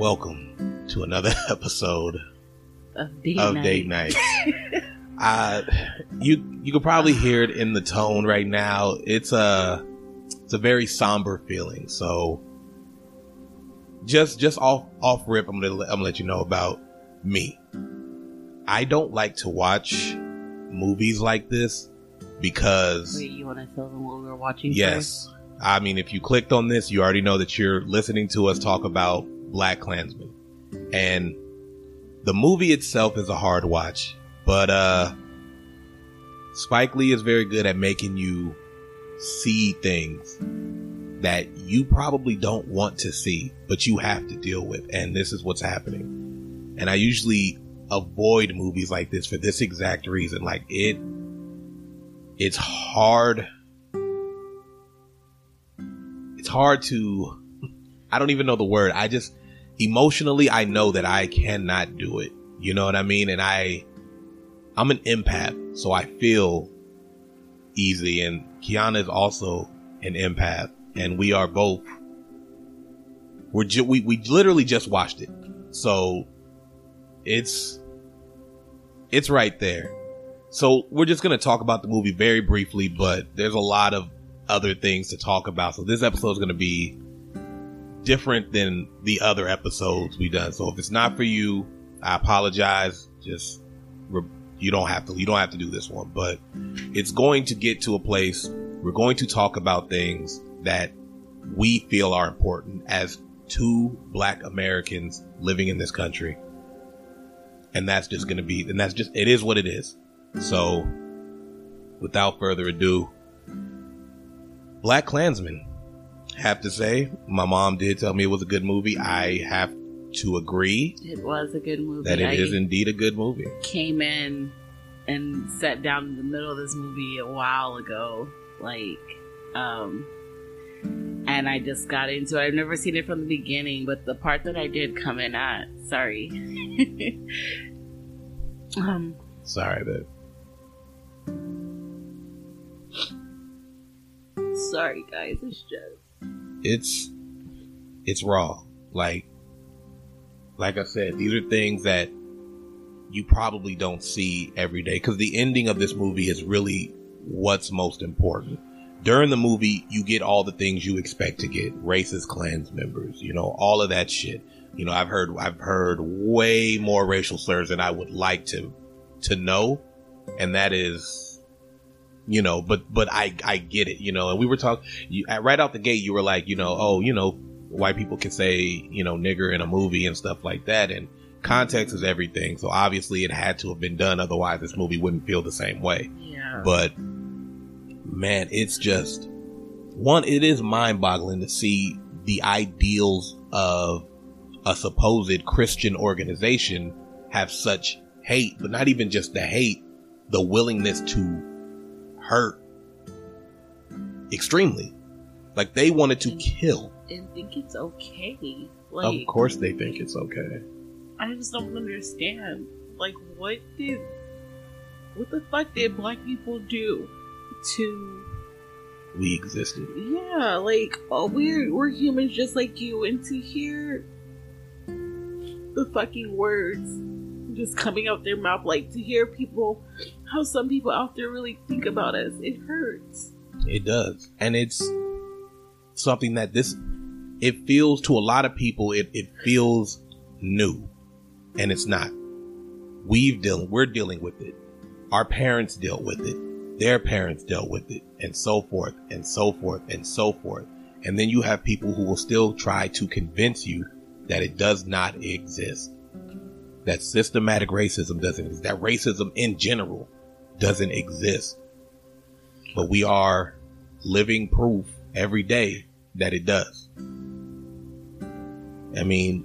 welcome to another episode Of date of night. Date Night. uh, you you could probably hear it in the tone right now. It's a it's a very somber feeling. So just just off off rip, I'm gonna I'm gonna let you know about me. I don't like to watch movies like this because Wait, you want to tell them what we were watching? first? Yes. I mean, if you clicked on this, you already know that you're listening to us talk about Black Klansman. And the movie itself is a hard watch, but, uh, Spike Lee is very good at making you see things that you probably don't want to see, but you have to deal with. And this is what's happening. And I usually avoid movies like this for this exact reason. Like it, it's hard it's hard to I don't even know the word. I just emotionally I know that I cannot do it. You know what I mean? And I I'm an empath, so I feel easy and Kiana is also an empath and we are both we're ju- we we literally just watched it. So it's it's right there. So we're just to talk about the movie very briefly, but there's a lot of other things to talk about. So this episode is to be different than the other episodes we've done. So if it's not for you, I apologize. Just re- you don't have to you don't have to do this one, but it's going to get to a place we're going to talk about things that we feel are important as two black Americans living in this country. And that's just going to be and that's just it is what it is. So without further ado, Black Klansman. Have to say, my mom did tell me it was a good movie. I have to agree It was a good movie. that it I is indeed a good movie. came in and sat down in the middle of this movie a while ago. Like, um, and I just got into it. I've never seen it from the beginning, but the part that I did come in at, sorry. um, Sorry that sorry guys, it's just. It's it's raw. Like like I said, these are things that you probably don't see every day because the ending of this movie is really what's most important. During the movie, you get all the things you expect to get: racist Klans members, you know, all of that shit. You know, I've heard I've heard way more racial slurs than I would like to to know, and that is, you know, but but I I get it, you know. And we were talking you, right out the gate. You were like, you know, oh, you know, white people can say you know nigger in a movie and stuff like that, and context is everything. So obviously, it had to have been done. Otherwise, this movie wouldn't feel the same way Yeah. but man it's just one it is mind-boggling to see the ideals of a supposed christian organization have such hate but not even just the hate the willingness to hurt extremely like they wanted to kill and think it's okay. Like, of course they think it's okay I just don't understand. Like, what did, what the fuck did black people do to? we existed Yeah, like, oh, we're we're humans just like you, and to hear the fucking words just coming out their mouth, like to hear people, how some people out there really think about us, it hurts. It does. And it's something that this, it feels to a lot of people, it, it feels new. And it's not. We've dealing, we're dealing with it. Our parents dealt with it. Their parents dealt with it. And so forth and so forth and so forth. And then you have people who will still try to convince you that it does not exist. That systematic racism doesn't exist. That racism in general doesn't exist. But we are living proof every day that it does. I mean,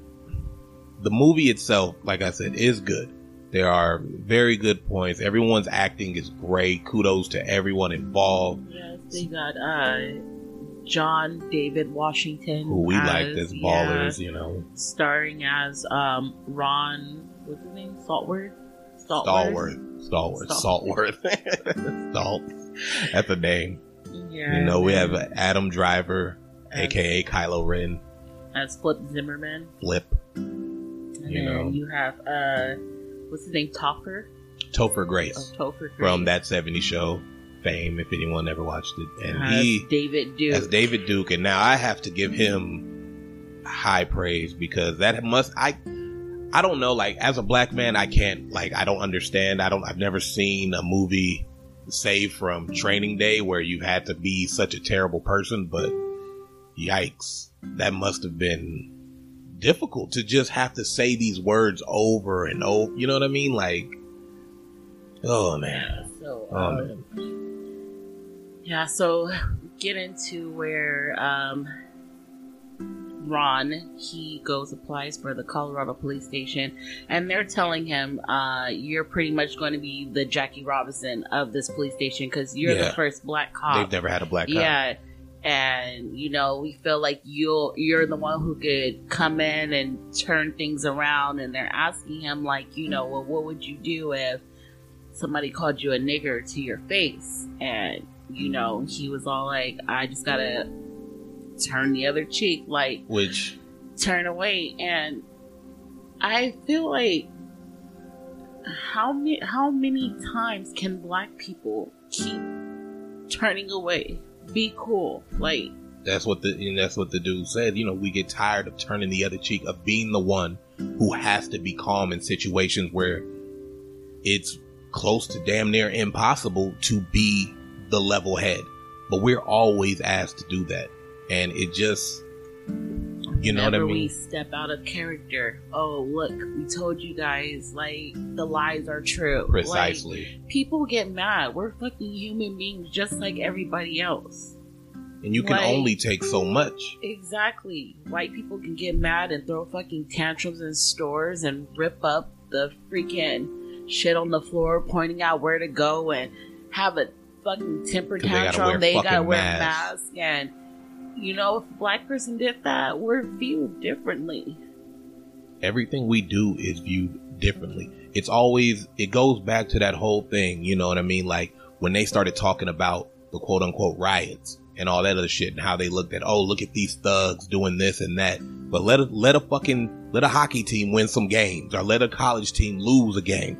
the movie itself, like I said, is good. There are very good points. Everyone's acting is great. Kudos to everyone involved Yes, they got uh John David Washington, who we as, liked as yeah, ballers, you know. starring as um Ron. What's his name? Saltworth. Stalwart. Stalwart. Saltworth. Salt. That's a name. Yeah. You know, we have Adam Driver, aka Kylo Ren, as Flip Zimmerman. Flip. And You then know. you have uh, what's his name, Topher? Topher Oh, Grace Topher from that 70s show fame, if anyone ever watched it. And Has he, David Duke. as David Duke, and now I have to give him high praise because that must, I, I don't know, like, as a black man, I can't, like, I don't understand. I don't, I've never seen a movie save from training day where you had to be such a terrible person, but yikes, that must have been difficult to just have to say these words over and over. You know what I mean? Like, oh man. So, Oh um, man. Yeah, so get into where um, Ron he goes applies for the Colorado police station, and they're telling him, uh, "You're pretty much going to be the Jackie Robinson of this police station because you're Yeah. the first black cop." They've never had a black cop. yeah, and you know we feel like you'll you're the one who could come in and turn things around, and they're asking him like, you know, well, what would you do if somebody called you a nigger to your face and you know he was all like i just gotta turn the other cheek like Which turn away and i feel like how many how many times can black people keep turning away be cool like that's what the and that's what the dude said. You know, we get tired of turning the other cheek, of being the one who has to be calm in situations where it's close to damn near impossible to be the level head. But we're always asked to do that. And it just you know what I whenever we step out of character oh look we told you guys like the lies are true Like, Precisely. people get mad. We're fucking human beings just like everybody else. and you can like- only take so much. Exactly. White people can get mad and throw fucking tantrums in stores and rip up the freaking shit on the floor, pointing out where to go and have a fucking temper 'Cause they gotta tantrum. wear They gotta wear masks. masks. And, you know, if a black person did that, we're viewed differently. everything we do is viewed differently. It's always, it goes back to that whole thing, you know what I mean? Like when they started talking about the quote unquote riots and all that other shit and how they looked at, oh, look at these thugs doing this and that. But let a, let a fucking, let a hockey team win some games or let a college team lose a game.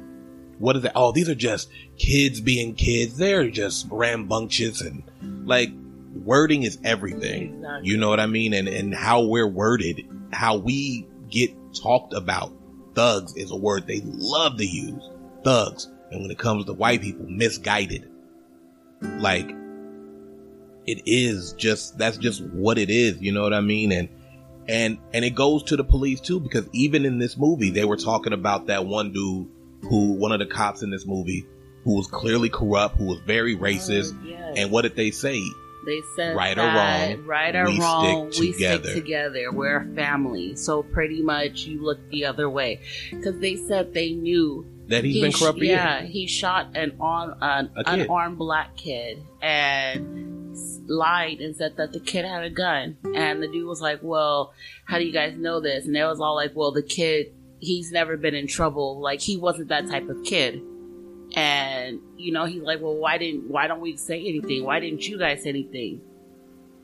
What is that? Oh, these are just kids being kids. They're just rambunctious and like wording is everything. Exactly. You know what I mean? And and how we're worded, how we get talked about. Thugs is a word they love to use. Thugs. And when it comes to white people, misguided. Like it is just that's just what it is, you know what I mean? And and and it goes to the police too, because even in this movie, they were talking about that one dude who one of the cops in this movie who was clearly corrupt, who was very racist. Oh, yes. And what did they say? They said Right or wrong, right or we wrong, stick we together. stick together. We're a family. So pretty much, you look the other way because they said they knew That he's he been sh- corrupt for yeah, he shot an on an unarmed black kid and lied and said that the kid had a gun. And the dude was like, "Well, how do you guys know this?" And they was all like, "Well, the kid, he's never been in trouble. Like he wasn't that type of kid." And you know, he's like, "Well, why didn't why don't we say anything? Why didn't you guys say anything?"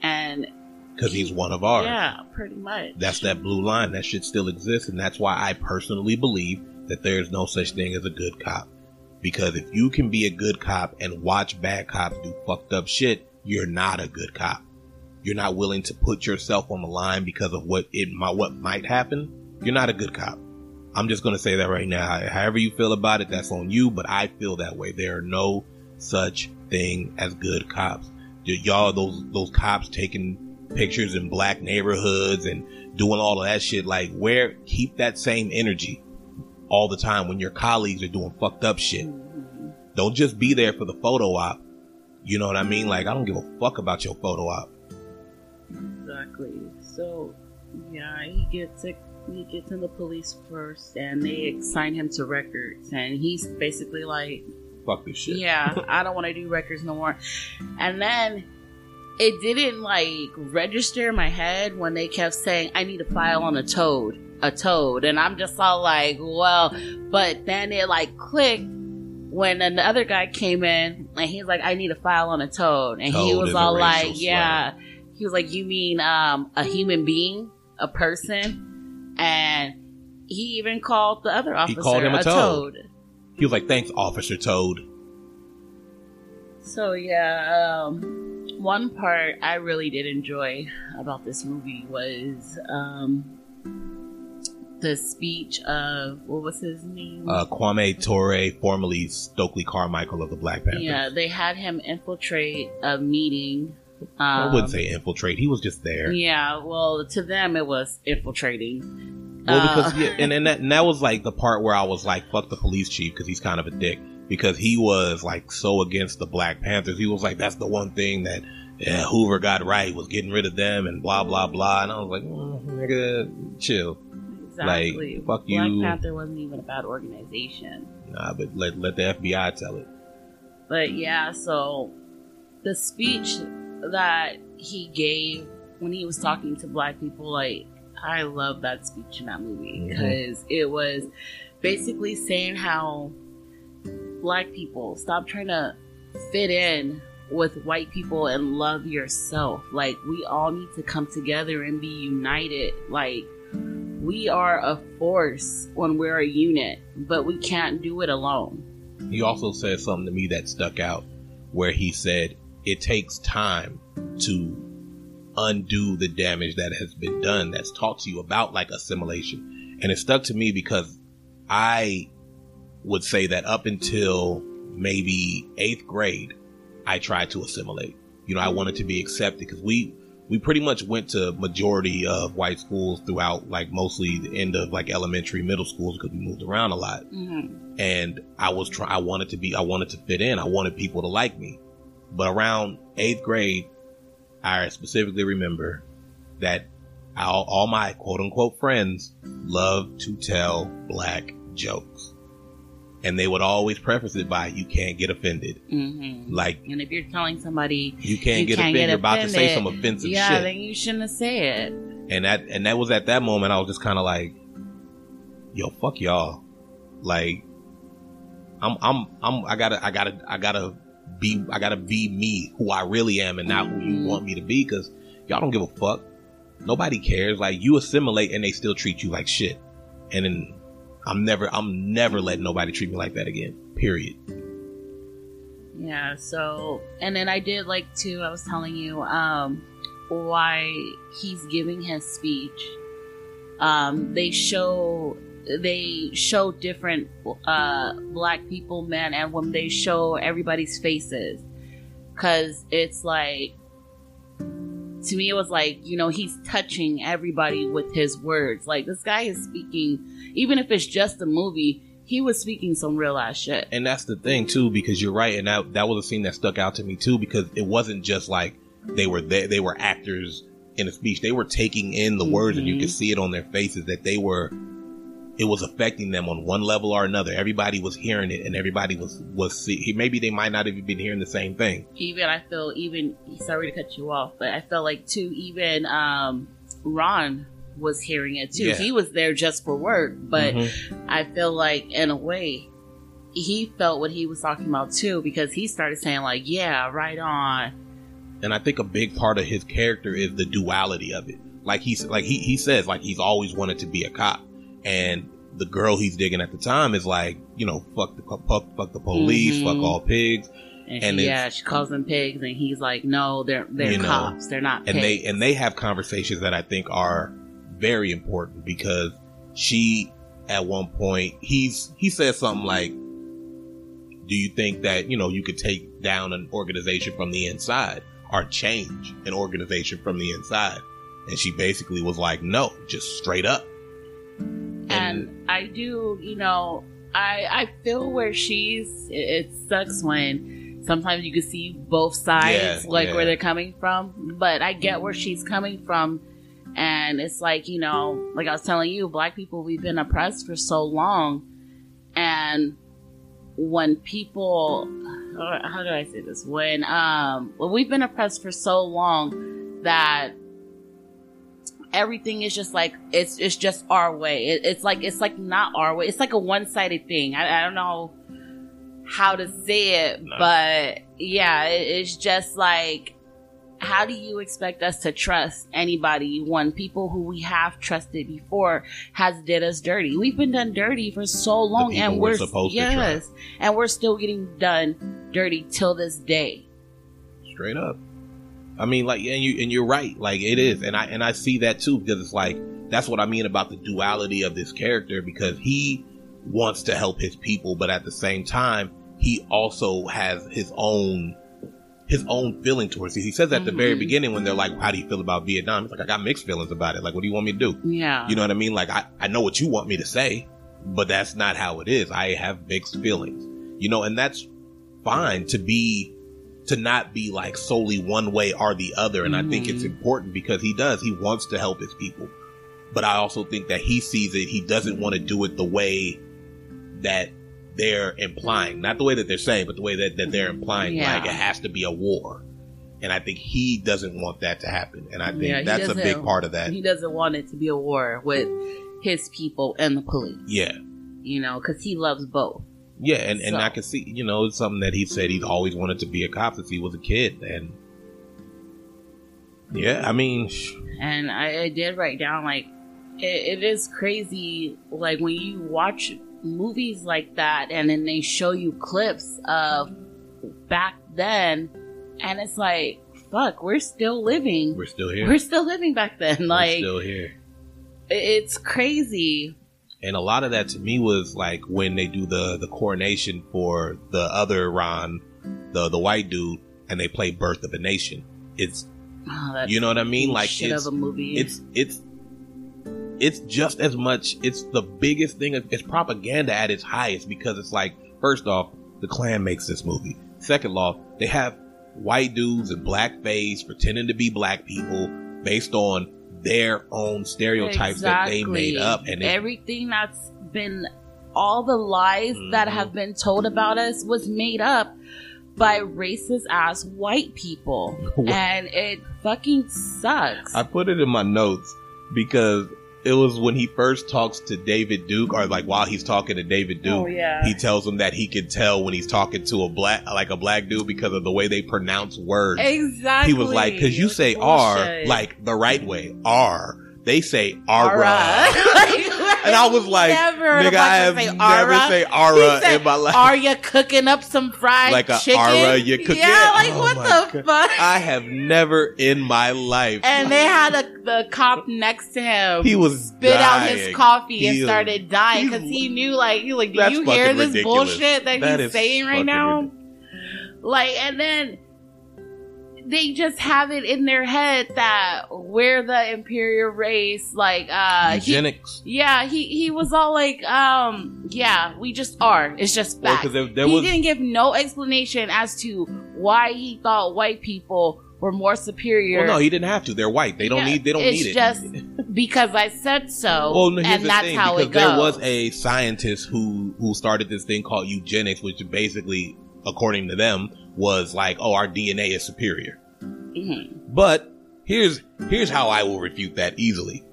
And Because he's one of ours. yeah, pretty much. That's that blue line. That shit still exists. And that's why I personally believe that there's no such thing as a good cop. Because if you can be a good cop and watch bad cops do fucked up shit, you're not a good cop. You're not willing to put yourself on the line because of what it what might happen. You're not a good cop. I'm just going to say that right now. However you feel about it, that's on you, but I feel that way. There are no such thing as good cops. Y'all, those, those cops taking pictures in black neighborhoods and doing all of that shit. Like, where, keep that same energy all the time when your colleagues are doing fucked up shit. Don't just be there for the photo op. You know what I mean? Like, I don't give a fuck about your photo op. Exactly. So, yeah, he gets it. He gets in the police first, and they assign him to records, and he's basically like, Fuck this shit. "Yeah, I don't want to do records no more." And then it didn't like register in my head when they kept saying, "I need a file on a toad, a toad," and I'm just all like, "Well," but then it like clicked. When another guy came in and he's like, I need a file on a toad. And he was all like. Yeah, he was like, "You mean um, a human being, a person?" And he even called the other officer called him a a toad. toad. He was like, "Thanks, Officer Toad." So yeah, um, one part I really did enjoy about this movie was um, the speech of what was his name? Uh, Kwame Ture, formerly Stokely Carmichael of the Black Panthers. yeah, they had him infiltrate a meeting. Um, I wouldn't say infiltrate. He was just there. Yeah, well, to them it was infiltrating. Well, because Uh, yeah, and and that, and that was like the part where I was like, "Fuck the police chief," because he's kind of a dick. Because he was like so against the Black Panthers. He was like, "That's the one thing that yeah, Hoover got right was getting rid of them," and blah blah blah. And I was like, mm, "Nigga, chill." exactly. like, fuck Black you. Panther wasn't even a bad organization. Nah, but let let the FBI tell it. But yeah, so the speech that he gave when he was talking to black people, like I love that speech in that movie mm-hmm. because it was basically saying how black people stop trying to fit in with white people and love yourself. Like we all need to come together and be united. Like we are a force when we're a unit, but we can't do it alone. He also said something to me that stuck out, where he said it takes time to undo the damage that has been done. That's taught to you about like assimilation, and it stuck to me because I would say that up until maybe eighth grade, I tried to assimilate. You know, I wanted to be accepted because we we pretty much went to majority of white schools throughout like mostly the end of like elementary, middle schools because we moved around a lot Mm-hmm. and I was trying. I wanted to be. I wanted to fit in. I wanted people to like me. But around eighth grade, I specifically remember that all, all my quote unquote friends love to tell black jokes, and they would always preface it by "You can't get offended." Mm-hmm. Like And if you're telling somebody, you can't You get can't offended. get You're about to say some offensive yeah, shit. then you shouldn't have said it. and that and that was at that moment I was just kind of like, yo, fuck y'all. Like, I'm I'm I'm I gotta I gotta I gotta be I gotta be me who I really am and not who you Mhm. want me to be because y'all don't give a fuck. Nobody cares. Like you assimilate and they still treat you like shit. And then I'm never I'm never letting nobody treat me like that again. Period. Yeah. So, and then I did like too. I was telling you um, why he's giving his speech. Um, they show they show different uh, black people, men and women. They show everybody's faces because it's like to me it was like you know he's touching everybody with his words like this guy is speaking even if it's just a movie he was speaking some real ass shit And that's the thing too, because you're right, and that that was a scene that stuck out to me too, because it wasn't just like they were there, they were actors in a speech. They were taking in the words, and you could see it on their faces that they were. It was affecting them on one level or another. Everybody was hearing it, and everybody was was see. Maybe they might not have even been hearing the same thing. even I feel even sorry to cut you off, but I felt like too even um Ron was hearing it too. Yeah. He was there just for work, but Mhm. I feel like in a way he felt what he was talking about too because he started saying like, "Yeah, right on." and I think a big part of his character is the duality of it. Like he's like he he says like he's always wanted to be a cop, and the girl he's digging at the time is like you know fuck the fuck, fuck the police, Mhm. fuck all pigs, And, And she, yeah, she calls them pigs, and he's like, "No, they're they're You know, cops. They're not." and they and they have conversations that I think are very important because she at one point he's he says something like, "Do you think that you know you could take down an organization from the inside or change an organization from the inside?" And she basically was like, "No, just straight up." And I do, you know, I I feel where she's. It, it sucks when sometimes you can see both sides, Yeah, like yeah. where they're coming from. But I get where she's coming from, and it's like you know, like I was telling you, black people we've been oppressed for so long, and when people, how how do I say this? When um, when we've been oppressed for so long that everything is just like it's it's just our way. It, it's like it's like not our way. It's like a one sided thing. I, I don't know how to say it, No. but yeah, it, it's just like how do you expect us to trust anybody when people who we have trusted before has did us dirty? We've been done dirty for so long, and we're we're supposed to yes, and we're still getting done dirty till this day. straight up. I mean, like, and you and you're right. Like it is, and I and I see that too because it's like that's what I mean about the duality of this character because he wants to help his people, but at the same time, he also has his own his own feeling towards it. He says at the very Mhm. beginning when they're like, "How do you feel about Vietnam?" He's like, "I got mixed feelings about it. Like, what do you want me to do?" Yeah, You know what I mean? Like, I, I know what you want me to say, but that's not how it is. I have mixed feelings, you know, and that's fine to be, to not be like solely one way or the other. And I think it's Mhm. important because he does, he wants to help his people. But I also think that he sees it, he doesn't want to do it the way that they're implying, not the way that they're saying, but the way that, that they're implying, Yeah. like it has to be a war. And I think he doesn't want that to happen. And I think Yeah, that's a big part of that. he doesn't want it to be a war with his people and the police. Yeah. You know, because he loves both. Yeah, and, and So- I can see, you know, it's something that he said he's always wanted to be a cop since he was a kid. And yeah, I mean, and I, I did write down like it, it is crazy like when you watch movies like that and then they show you clips of back then and it's like fuck we're still living we're still here. we're still living back then We're like still here. it's crazy And a lot of that to me was like when they do the, the coronation for the other Ron, the, the white dude, and they play Birth of a Nation. It's, oh, you know what I mean? Like it's, of a movie it's, it's, it's just as much, it's the biggest thing, it's propaganda at its highest because it's like, first off, the Klan makes this movie. Second off, they have white dudes in blackface pretending to be black people based on their own stereotypes that they made up. And it, everything that's been all the lies that Mhm. have been told about us was made up by racist ass white people and it fucking sucks I put it in my notes because it was when he first talks to David Duke, or like while he's talking to David Duke, oh yeah he tells him that he can tell when he's talking to a black, like a black dude, because of the way they pronounce words. exactly He was like, "Cause you say R like the right way, R. They say Ara. Ara." And I was like, never heard a Nigga, I have say never Ara. say Ara said, in my life. Are you cooking up some fried Like a chicken? Ara you cook- Yeah, like Oh what the God. fuck? I have never in my life. and they had a, the cop next to him. he was spit out his dying. coffee and He- started dying because he knew, like, he like, do you hear this ridiculous. bullshit that, That he's saying right now? Like, and then they just have it in their head that we're the imperial race. Like, uh, he, yeah, he he was all like, um, yeah, we just are. It's just Well, fact. there, there he was didn't give no explanation as to why he thought white people were more superior. Well, no, he didn't have to. They're white. They don't Yeah, need. They don't need it. just because I said so, well, no, and that's thing, how it goes. there was a scientist who who started this thing called eugenics, which basically, according to them, was like, oh, our DNA is superior. Mhm. But here's here's how I will refute that easily.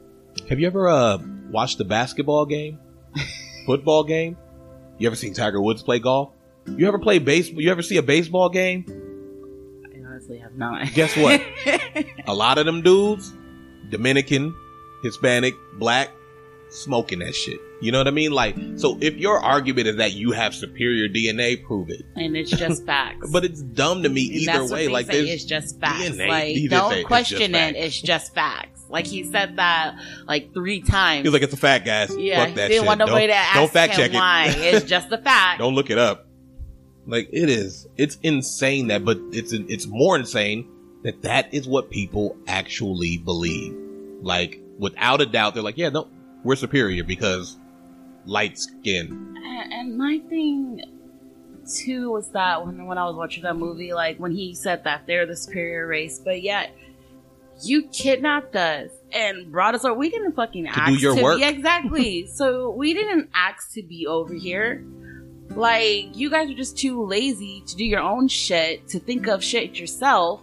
Have you ever uh watched a basketball game, football game? You ever seen Tiger Woods play golf? You ever play baseball? You ever see a baseball game? I honestly have not. Guess what? A lot of them dudes, Dominican, Hispanic, black, smoking that shit. You know what I mean? Like, so if your argument is that you have superior DNA, prove it. and it's just facts. But it's dumb to me either that's way. Like, say, it's just facts. DNA. Like, He did say don't question it. facts. It's just facts. Like he said that like three times. He's like, it's a fact, guys. yeah, Fuck that didn't shit. want nobody don't, to ask don't fact check why. it. it's just a fact. don't look it up. Like it is. It's insane that, but it's it's more insane that that is what people actually believe. Like without a doubt, they're like, yeah, no, we're superior because light skin. And, and my thing too was that when when I was watching that movie, like when he said that they're the superior race, but yet you kidnapped us and brought us over. We didn't fucking do ask your to work. be exactly. so we didn't ask to be over here. Like you guys are just too lazy to do your own shit, to think of shit yourself,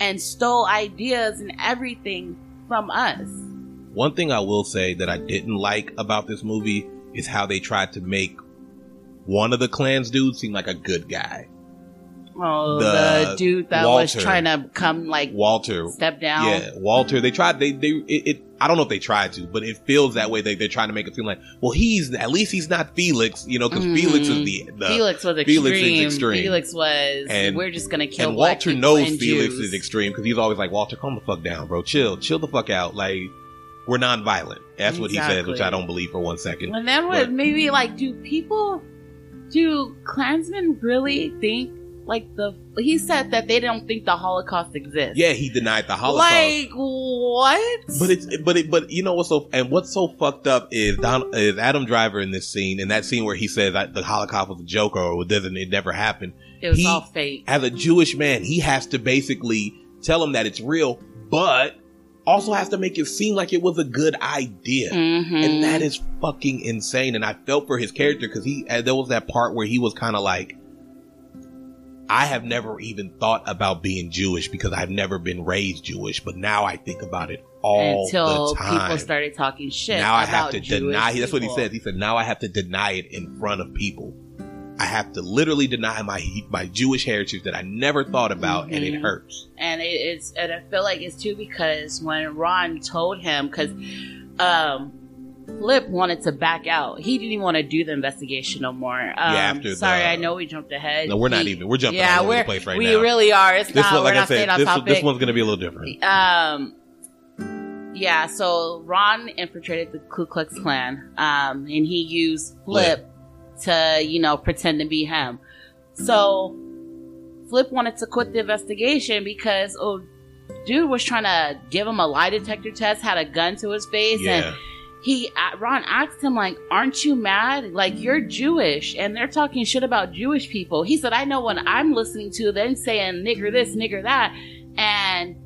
and stole ideas and everything from us. One thing I will say that I didn't like about this movie is how they tried to make one of the Klans dudes seem like a good guy. Oh, The the, dude that was trying to come like Walter. step down. Yeah, Walter. They tried. They they it, it. I don't know if they tried to, but it feels that way. They they're trying to make it seem like, well, he's at least he's not Felix, you know, because Mhm. Felix is the, the Felix was extreme. Felix is extreme. Felix was. And- we're just gonna kill and Walter knows and Felix Jews. is extreme because he's always like, Walter, calm the fuck down, bro. Chill, chill the fuck out. Like we're non-violent. That's what he says, which I don't believe for one second. And then what? Maybe like, do people, do Klansmen really think like the? He said that they don't think the Holocaust exists. Yeah, he denied the Holocaust. Like what? But it's but it but you know what's so and what's so fucked up is Don is Adam Driver in this scene in that scene where he says that the Holocaust was a joke or it doesn't it never happened. it was he- all fake. As a Jewish man, he has to basically tell him that it's real, but also has to make it seem like it was a good idea. Mm-hmm. And that is fucking insane. And I felt for his character because he, uh, there was that part where he was kind of like, I have never even thought about being Jewish because I've never been raised Jewish, but now I think about it all until the time. people started talking shit. now I have to Jewish deny. That's what he people. said. He said, now I have to deny it in front of people. I have to literally deny my my Jewish heritage that I never thought about, and it Mhm. hurts. and it's and I feel like it's too because when Ron told him because um Flip wanted to back out. He didn't even want to do the investigation no more. Um, after the- sorry, I know we jumped ahead. No, we're not He- even. We're jumping yeah, we're place right we now. really are. It's this not. one, we're like I not staying said, on this, topic. this one's going to be a little different. Um, yeah, so Ron infiltrated the Ku Klux Klan, um, and he used Flip to, you know, pretend to be him. So Flip wanted to quit the investigation because, oh, dude was trying to give him a lie detector test, had a gun to his face, and he Ron asked him like, "Aren't you mad? Like you're Jewish, and they're talking shit about Jewish people." He said, "I know what I'm listening to. Them saying nigger this, nigger that, and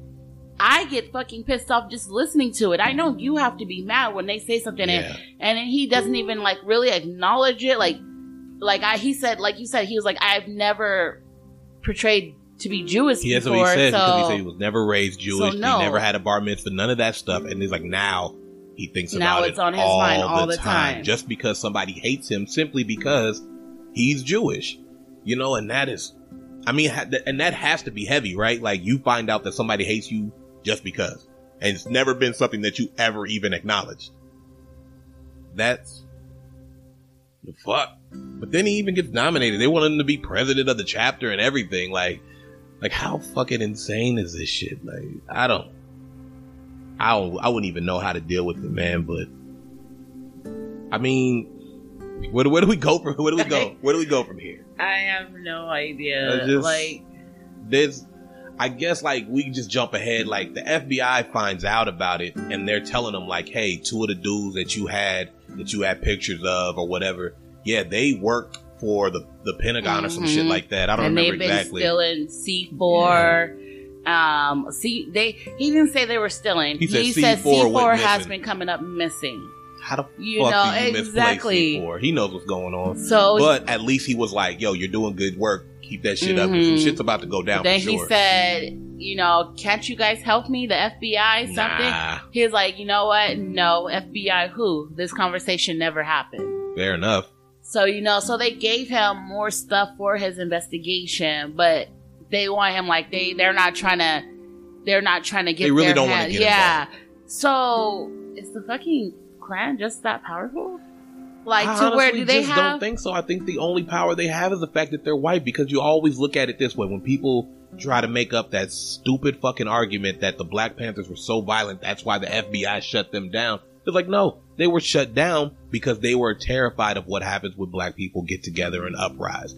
I get fucking pissed off just listening to it. I know you have to be mad when they say something, and, yeah. and then he doesn't even like really acknowledge it. Like, like I he said, like you said, he was like, I've never portrayed to be Jewish He, that's before, what he said so because he said he was never raised Jewish. So, no. He never had a bar mitzvah, none of that stuff. And he's like, now he thinks Now about it's it on his all, mind the, all the time. time. just because somebody hates him simply because he's Jewish. You know, and that is, I mean, and that has to be heavy, right? Like you find out that somebody hates you just because, and it's never been something that you ever even acknowledged. That's the fuck. But then he even gets nominated. They want him to be president of the chapter and everything. Like, like how fucking insane is this shit? Like, I don't, I don't, I wouldn't even know how to deal with it, man. But I mean, where, where do we go from? Where do we go? Where do we go from here? I have no idea. Just- like, There's, I guess, like we just jump ahead. Like the FBI finds out about it, and they're telling them, like, "Hey, two of the dudes that you had, that you had pictures of, or whatever, yeah, they work for the the Pentagon or some shit like that. I don't and remember they've been exactly. stealing C four. Um, see, they he didn't say they were stealing. He said C C4 has missing. been coming up missing. How the You fuck know do you exactly. misplace C4? He knows what's going on. So But at least he was like, "Yo, you're doing good work. Keep that shit up. Some mm-hmm. shit's about to go down then for he said, you know, can't you guys help me? The FBI something. nah, He was like, you know what? No, FBI who? This conversation never happened. fair enough. So, you know, so they gave him more stuff for his investigation, but they want him like they they're not trying to they're not trying to get They really don't wanna hand- get Yeah. So is the fucking Klan just that powerful? Like I to where do they just have don't think so. I think the only power they have is the fact that they're white because you always look at it this way when people try to make up that stupid fucking argument that the Black Panthers were so violent that's why the FBI shut them down. It's like no, they were shut down because they were terrified of what happens when black people get together and uprise.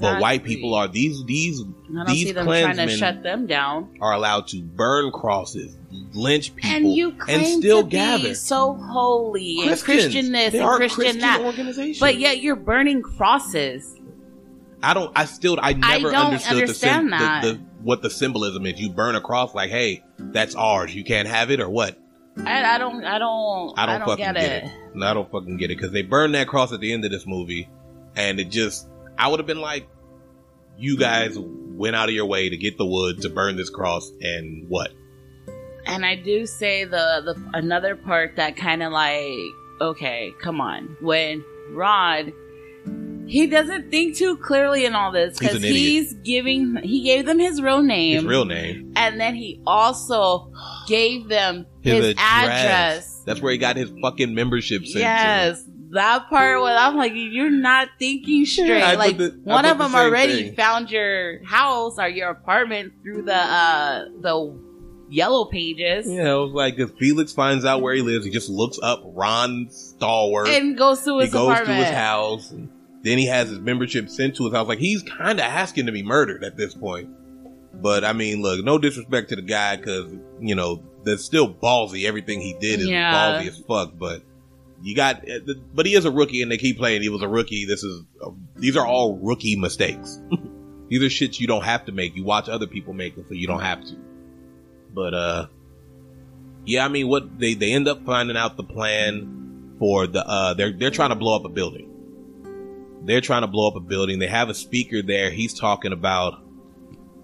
But white people are these these I don't these see them trying to shut them down. are allowed to burn crosses, lynch people, and you claim still to gather. be so holy and Christians. Christian this They and Christian, Christian that, but yet you're burning crosses. I don't. I still. I never don't understood understand the, that. the, the what the symbolism is. You burn a cross like, hey, that's ours. You can't have it, or what? I, I don't, I don't, I don't, fucking get, get it. No, I don't fucking get it because they burned that cross at the end of this movie, and it just. I would have been like, you guys went out of your way to get the wood to burn this cross, and what? And I do say the the another part that kind of like, okay, come on, when Rod he doesn't think too clearly in all this because idiot. he's giving he gave them his real name His real name. and then he also gave them His, his, address. address. That's where he got his fucking membership sent to. Yes, that part was I'm like, you're not thinking straight. Put like the- one of the them already thing. found your house or your apartment through the uh the yellow pages Yeah, it was like if Felix finds out where he lives, he just looks up Ron Stalwart. and goes to he his goes apartment. to his house. And then he has his membership sent to his house. Like he's kind of asking to be murdered at this point. But I mean, look, no disrespect to the guy because you know that's still ballsy. Everything he did is Yeah. ballsy as fuck. But you got, eh, but he is a rookie, and they keep playing. He was a rookie. This is uh, these are all rookie mistakes. these are shits you don't have to make. You watch other people make them, so you don't have to. But uh, yeah, I mean, what they they end up finding out the plan for the uh, they're they're trying to blow up a building. They're trying to blow up a building. They have a speaker there. He's talking about,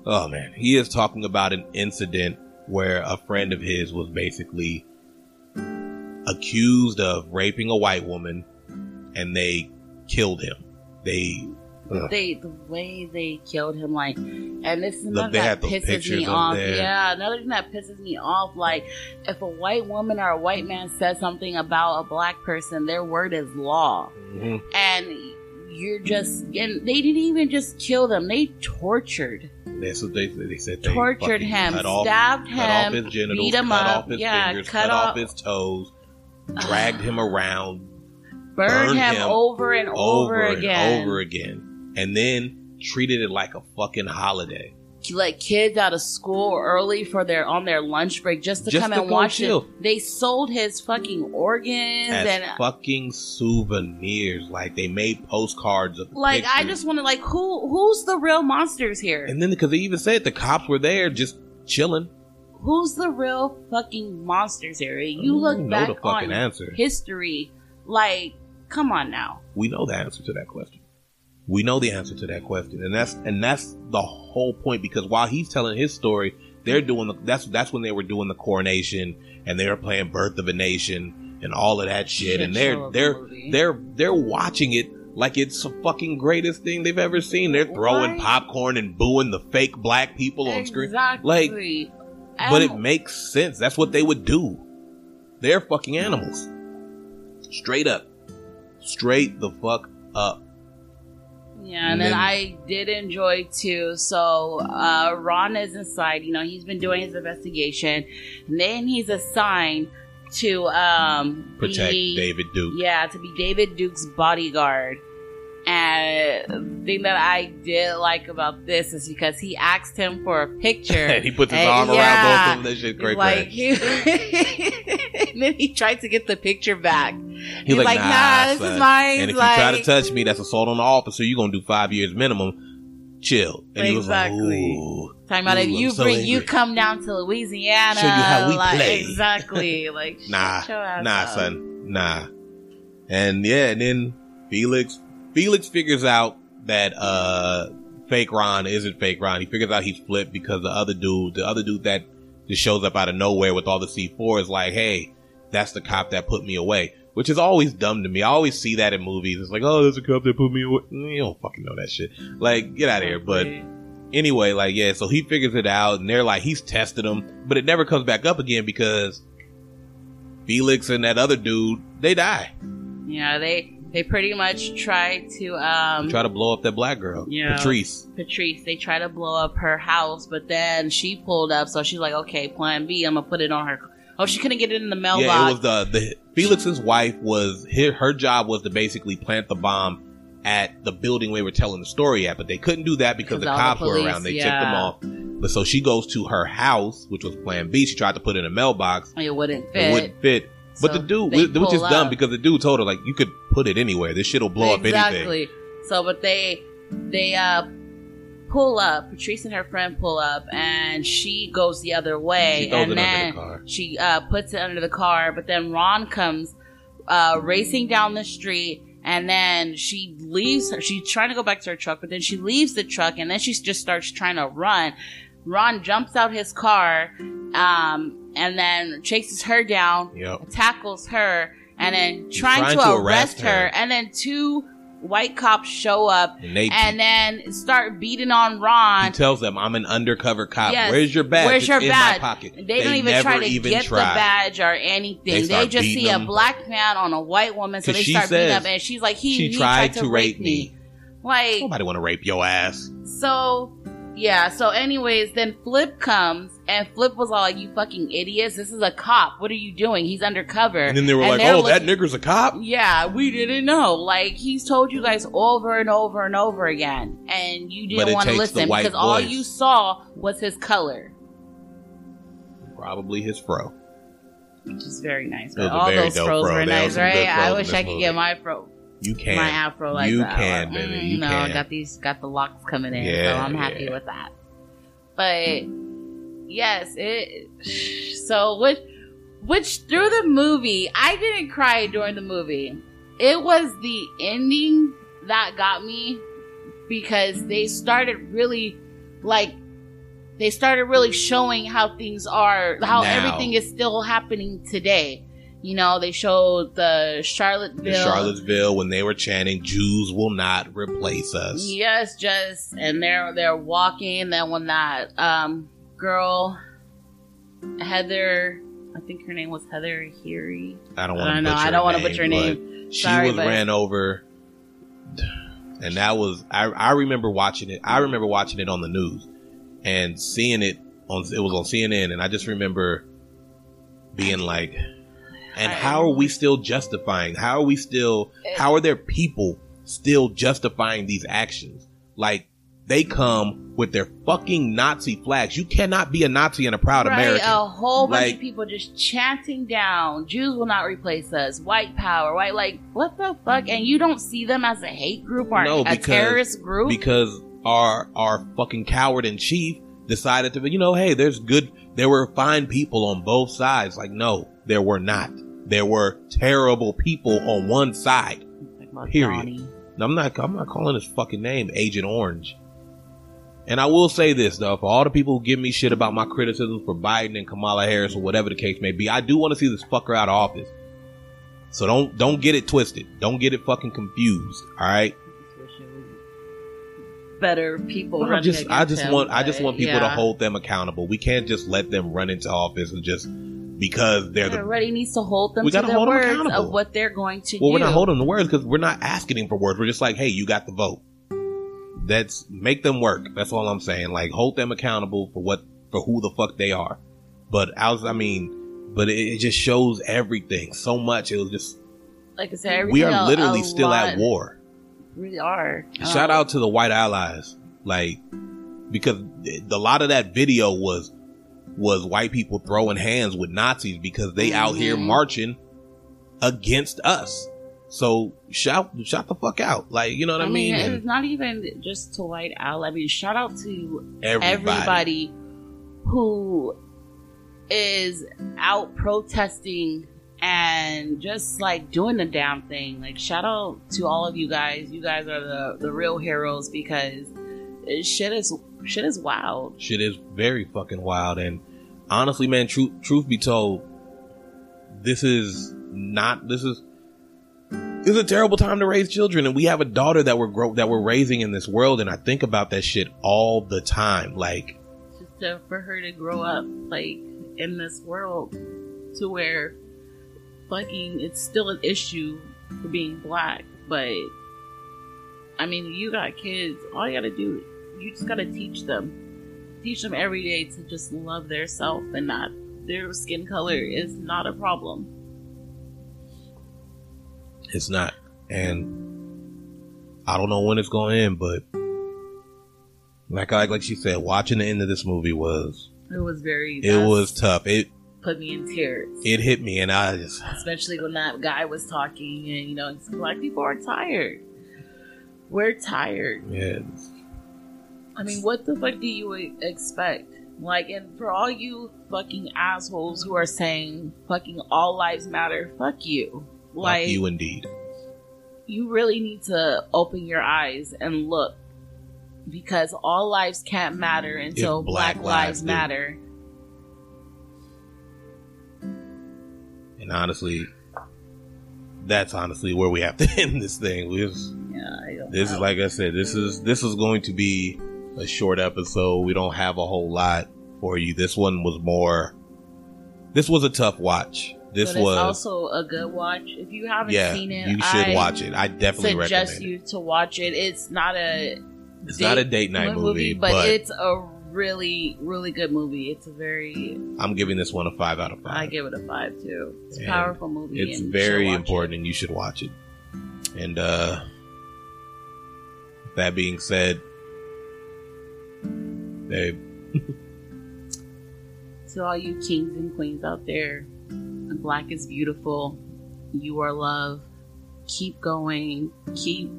oh man, he is talking about an incident where a friend of his was basically accused of raping a white woman, and they killed him. They ugh. they the way they killed him like and this is another had that pisses me off there. yeah another thing that pisses me off like if a white woman or a white man says something about a black person their word is law Mhm. and you're just and they didn't even just kill them they tortured That's what they they said. They tortured him cut off, stabbed cut off him his genitals, beat him cut up off his yeah fingers, cut, cut off, off his toes, dragged him around burned burned him, him over and over, over and again over again, and then treated it like a fucking holiday. like kids out of school early for their on their lunch break just to Just come to and watch chill. it. They sold his fucking organs As and fucking souvenirs, like they made postcards of the like I just want to like who who's the real monsters here? and then because they even said the cops were there just chilling. who's the real fucking monsters here? You look back the fucking on answer. history, like come on now. we know the answer to that question. We know the answer to that question, and that's and that's the whole point. Because while he's telling his story, they're doing the, that's that's when they were doing the coronation and they were playing "Birth of a Nation" and all of that shit, and they're they're movie. they're they're watching it like it's the fucking greatest thing they've ever seen. They're throwing Right. popcorn and booing the fake black people on screen, Exactly. like. But it makes sense. That's what they would do. They're fucking animals. Straight up. Straight the fuck up. Yeah, and And then, then- I did enjoy too. So uh, Ron is inside. You know, he's been doing his investigation, and then he's assigned to um, Protect be- David Duke. Yeah, to be David Duke's bodyguard. And the thing that I did like about this is because he asked him for a picture. and he puts his And arm around both of them. That shit great. like he, and then he tried to get the picture back. He's like, nah, this son. is mine. And if like, you try to touch me, that's assault on the officer. You're gonna do five years minimum. Chill. And he was like, Exactly. Ooh. Talking about if Ooh, I'm you so bring, you come down to Louisiana. Show you how we like, play. Exactly. Like, Nah, nah, up. son, nah. And yeah, and then Felix, Felix figures out that uh fake Ron isn't fake Ron. He figures out he's flipped because the other dude, the other dude that just shows up out of nowhere with all the C4 is like, hey, that's the cop that put me away. Which is always dumb to me. I always see that in movies. It's like, oh, there's a cop that put me away. You don't fucking know that shit. Like, get out of here. But anyway, like, yeah, so he figures it out and they're like, he's tested him, but it never comes back up again because Felix and that other dude, they die. Yeah, they they pretty much try to um Try to blow up that black girl, Yeah. Patrice. Patrice. They try to blow up her house, but then she pulled up, so she's like, okay, Plan B. I'm gonna put it on her. Oh, she couldn't get it in the mailbox. Yeah, it was the the Felix's wife was her, her job was to basically plant the bomb at the building we were telling the story at, but they couldn't do that because Because the all the cops were around. They yeah. tipped them off. But so she goes to her house, which was Plan B. She tried to put it in a mailbox. it wouldn't It fit. wouldn't fit. But So the dude, which is pull dumb because the dude told her like you could put it anywhere. This shit'll blow up anything. exactly. So, but they they uh pull up. Patrice and her friend pull up, and she goes the other way, and then the she uh, puts it under the car. But then Ron comes uh, racing down the street. And then she leaves her. She's trying to go back to her truck, but then she leaves the truck, and then she just starts trying to run. Ron jumps out his car, um, and then chases her down, Yep. tackles her, and then trying, trying to, to arrest, arrest her. her. And then two white cops show up And they and then start beating on Ron. he tells them, "I'm an undercover cop. Yes. Where's your badge? Where's It's your in badge? my pocket." They, don't even try to even get try. the badge or anything. They They, just see a black man on a white woman, so they start beating up. And she's like, "He, she he tried to rape me. Like, Nobody want to rape your ass. so yeah. So, anyways, then Flip comes, and Flip was all like, "You fucking idiots! This is a cop. What are you doing? He's undercover." And then they were like, they're "Oh, that looking- nigger's a cop." Yeah, we didn't know. Like he's told you guys over and over and over again, and you But didn't it want to takes the listen white because all voice. you saw was his color, Probably his fro. which is very nice. It was But a all very those dope fros fro. were nice, some good right? I in wish this I could movie. get my fro, You can. my afro like You that. can, Like, baby. mm, You no, can. got these, got the locks coming in, Yeah, so I'm happy yeah. with that. But yes, it. So which, which through the movie, I didn't cry during the movie. It was the ending that got me because they started really like they started really showing how things are how Now. everything is still happening today you know they showed the charlottesville In Charlottesville, when they were chanting, "Jews will not replace us." yes just and they're they're walking and then when that um girl heather i think her name was heather Heary. I don't want to know. I don't want to butcher her name. She Sorry, was but- ran over, and that was I. I remember watching it. I remember watching it on the news and seeing it on. It was on CNN, and I just remember being like, "And I- how are we still justifying? How are we still? How are there people still justifying these actions? Like they come with their fucking Nazi flags. You cannot be a Nazi and a proud right American. a whole bunch Like- of people just chanting down jews will not replace us white power white like what the fuck and you don't see them as a hate group or No, a because- terrorist group because our our fucking coward in chief decided to you know hey there's good there were fine people on both sides. Like no there were not. There were terrible people on one side. Like Period. I'm not i'm not calling his fucking name agent orange. And i will say this though for all the people who give me shit about my criticisms for biden and kamala harris or whatever the case may be i do want to see this fucker out of office. So don't don't get it twisted. Don't get it fucking confused all right better people I running just, I just him, want, I just want people to hold them accountable. We can't just let them run into office and just because they're the. Everybody needs to hold them We to gotta their hold them words accountable. of what they're going to Well, do. we're not holding the words because we're not asking them for words. We're just like, hey, you got the vote. That's make them work. That's all I'm saying. Like, hold them accountable for what for who the fuck they are. But I was, I mean, but it, it just shows everything so much. It was just like I said, we are literally still at war. We are. Shout Um, out to the white allies, like because a lot of that video was was white people throwing hands with Nazis because they out here Mhm. marching against us. So shout shout the fuck out, like you know what I, I mean, mean? it's not even just to White Owl. I mean, shout out to everybody, everybody who is out protesting and just like doing the damn thing. Like shout out to all of you guys. You guys are the the real heroes because shit is shit is wild. shit is very fucking wild. And honestly, man, truth truth be told, this is not this is is a terrible time to raise children, and we have a daughter that we're grow that we're raising in this world, and I think about that shit all the time. Like, Just to, for her to grow up like in this world to where fucking it's still an issue for being black, but I mean, you got kids. All you gotta do, you just gotta teach them, teach them every day to just love their self and not their skin color is not a problem. It's not. And I don't know when it's going to end, but like like like she said, watching the end of this movie was It was very. it was tough. It put me in tears, it hit me, and I just especially when that guy was talking, and you know, black people are tired. We're tired. yeah. I mean, what the fuck do you expect? Like, and for all you fucking assholes who are saying fucking all lives matter, fuck you. Like, Like you indeed. you really need to open your eyes and look because all lives can't matter until If black, black lives, lives matter. And honestly, that's honestly where we have to end this thing. Yeah, this is like I said, this is this is going to be a short episode. We don't have a whole lot for you. This one was more. This was a tough watch. This was also a good watch. If you haven't yeah. seen it, You should I watch it. I definitely suggest recommend you it. to watch it. It's not a It's not a date night movie, but, but, it's a really, really good movie. It's a very I'm giving this one a five out of five. I give it a five too. It's a And powerful movie. It's very important, and you should watch it. And uh that being said, babe. To all you kings and queens out there, black is beautiful. You are love. Keep going. Keep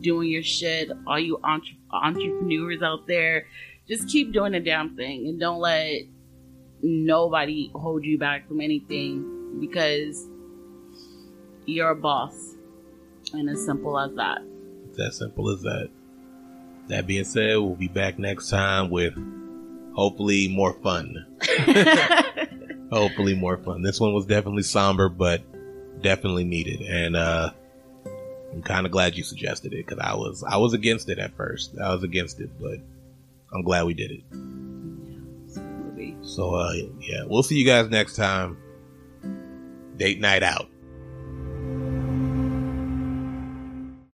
doing your shit. All you entre- entrepreneurs out there, just keep doing the damn thing and don't let nobody hold you back from anything because you're a boss. And as simple as that. it's as simple as that. That being said, we'll be back next time with hopefully more fun. hopefully more fun. This one was definitely somber, but definitely needed. And uh I'm kind of glad you suggested it because I was I was against it at first. I was against it, but I'm glad we did it. movie. So uh yeah, we'll see you guys next time. Date night out.